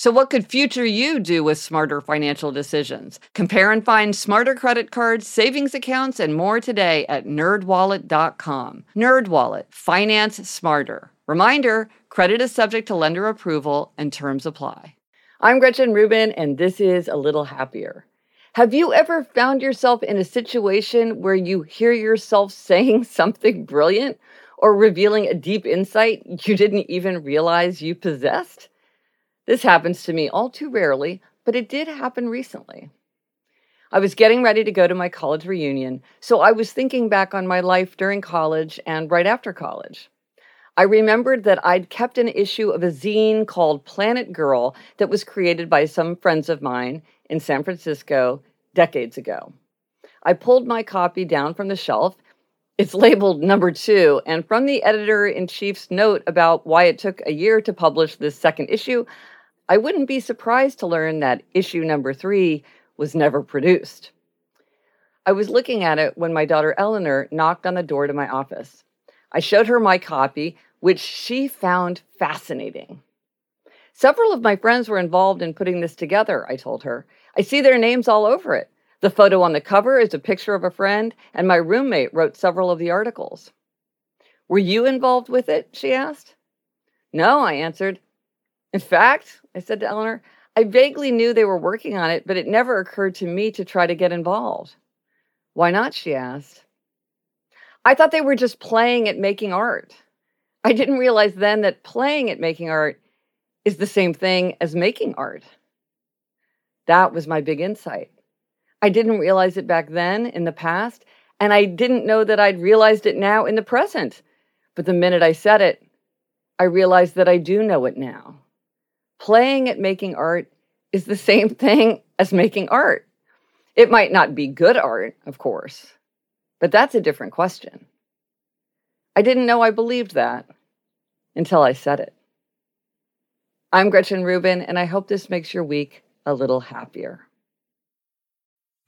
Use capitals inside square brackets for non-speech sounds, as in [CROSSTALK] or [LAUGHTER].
So, what could future you do with smarter financial decisions? Compare and find smarter credit cards, savings accounts, and more today at nerdwallet.com. Nerdwallet, finance smarter. Reminder credit is subject to lender approval and terms apply. I'm Gretchen Rubin, and this is A Little Happier. Have you ever found yourself in a situation where you hear yourself [LAUGHS] saying something brilliant or revealing a deep insight you didn't even realize you possessed? This happens to me all too rarely, but it did happen recently. I was getting ready to go to my college reunion, so I was thinking back on my life during college and right after college. I remembered that I'd kept an issue of a zine called Planet Girl that was created by some friends of mine in San Francisco decades ago. I pulled my copy down from the shelf. It's labeled number two, and from the editor in chief's note about why it took a year to publish this second issue, I wouldn't be surprised to learn that issue number three was never produced. I was looking at it when my daughter Eleanor knocked on the door to my office. I showed her my copy, which she found fascinating. Several of my friends were involved in putting this together, I told her. I see their names all over it. The photo on the cover is a picture of a friend, and my roommate wrote several of the articles. Were you involved with it? she asked. No, I answered. In fact, I said to Eleanor, I vaguely knew they were working on it, but it never occurred to me to try to get involved. Why not? she asked. I thought they were just playing at making art. I didn't realize then that playing at making art is the same thing as making art. That was my big insight. I didn't realize it back then in the past, and I didn't know that I'd realized it now in the present. But the minute I said it, I realized that I do know it now playing at making art is the [LAUGHS] same thing as making art. It might not be good art, of course, but that's a different question. I didn't know I believed that until I said it. I'm Gretchen Rubin, and I hope this makes your week a little happier.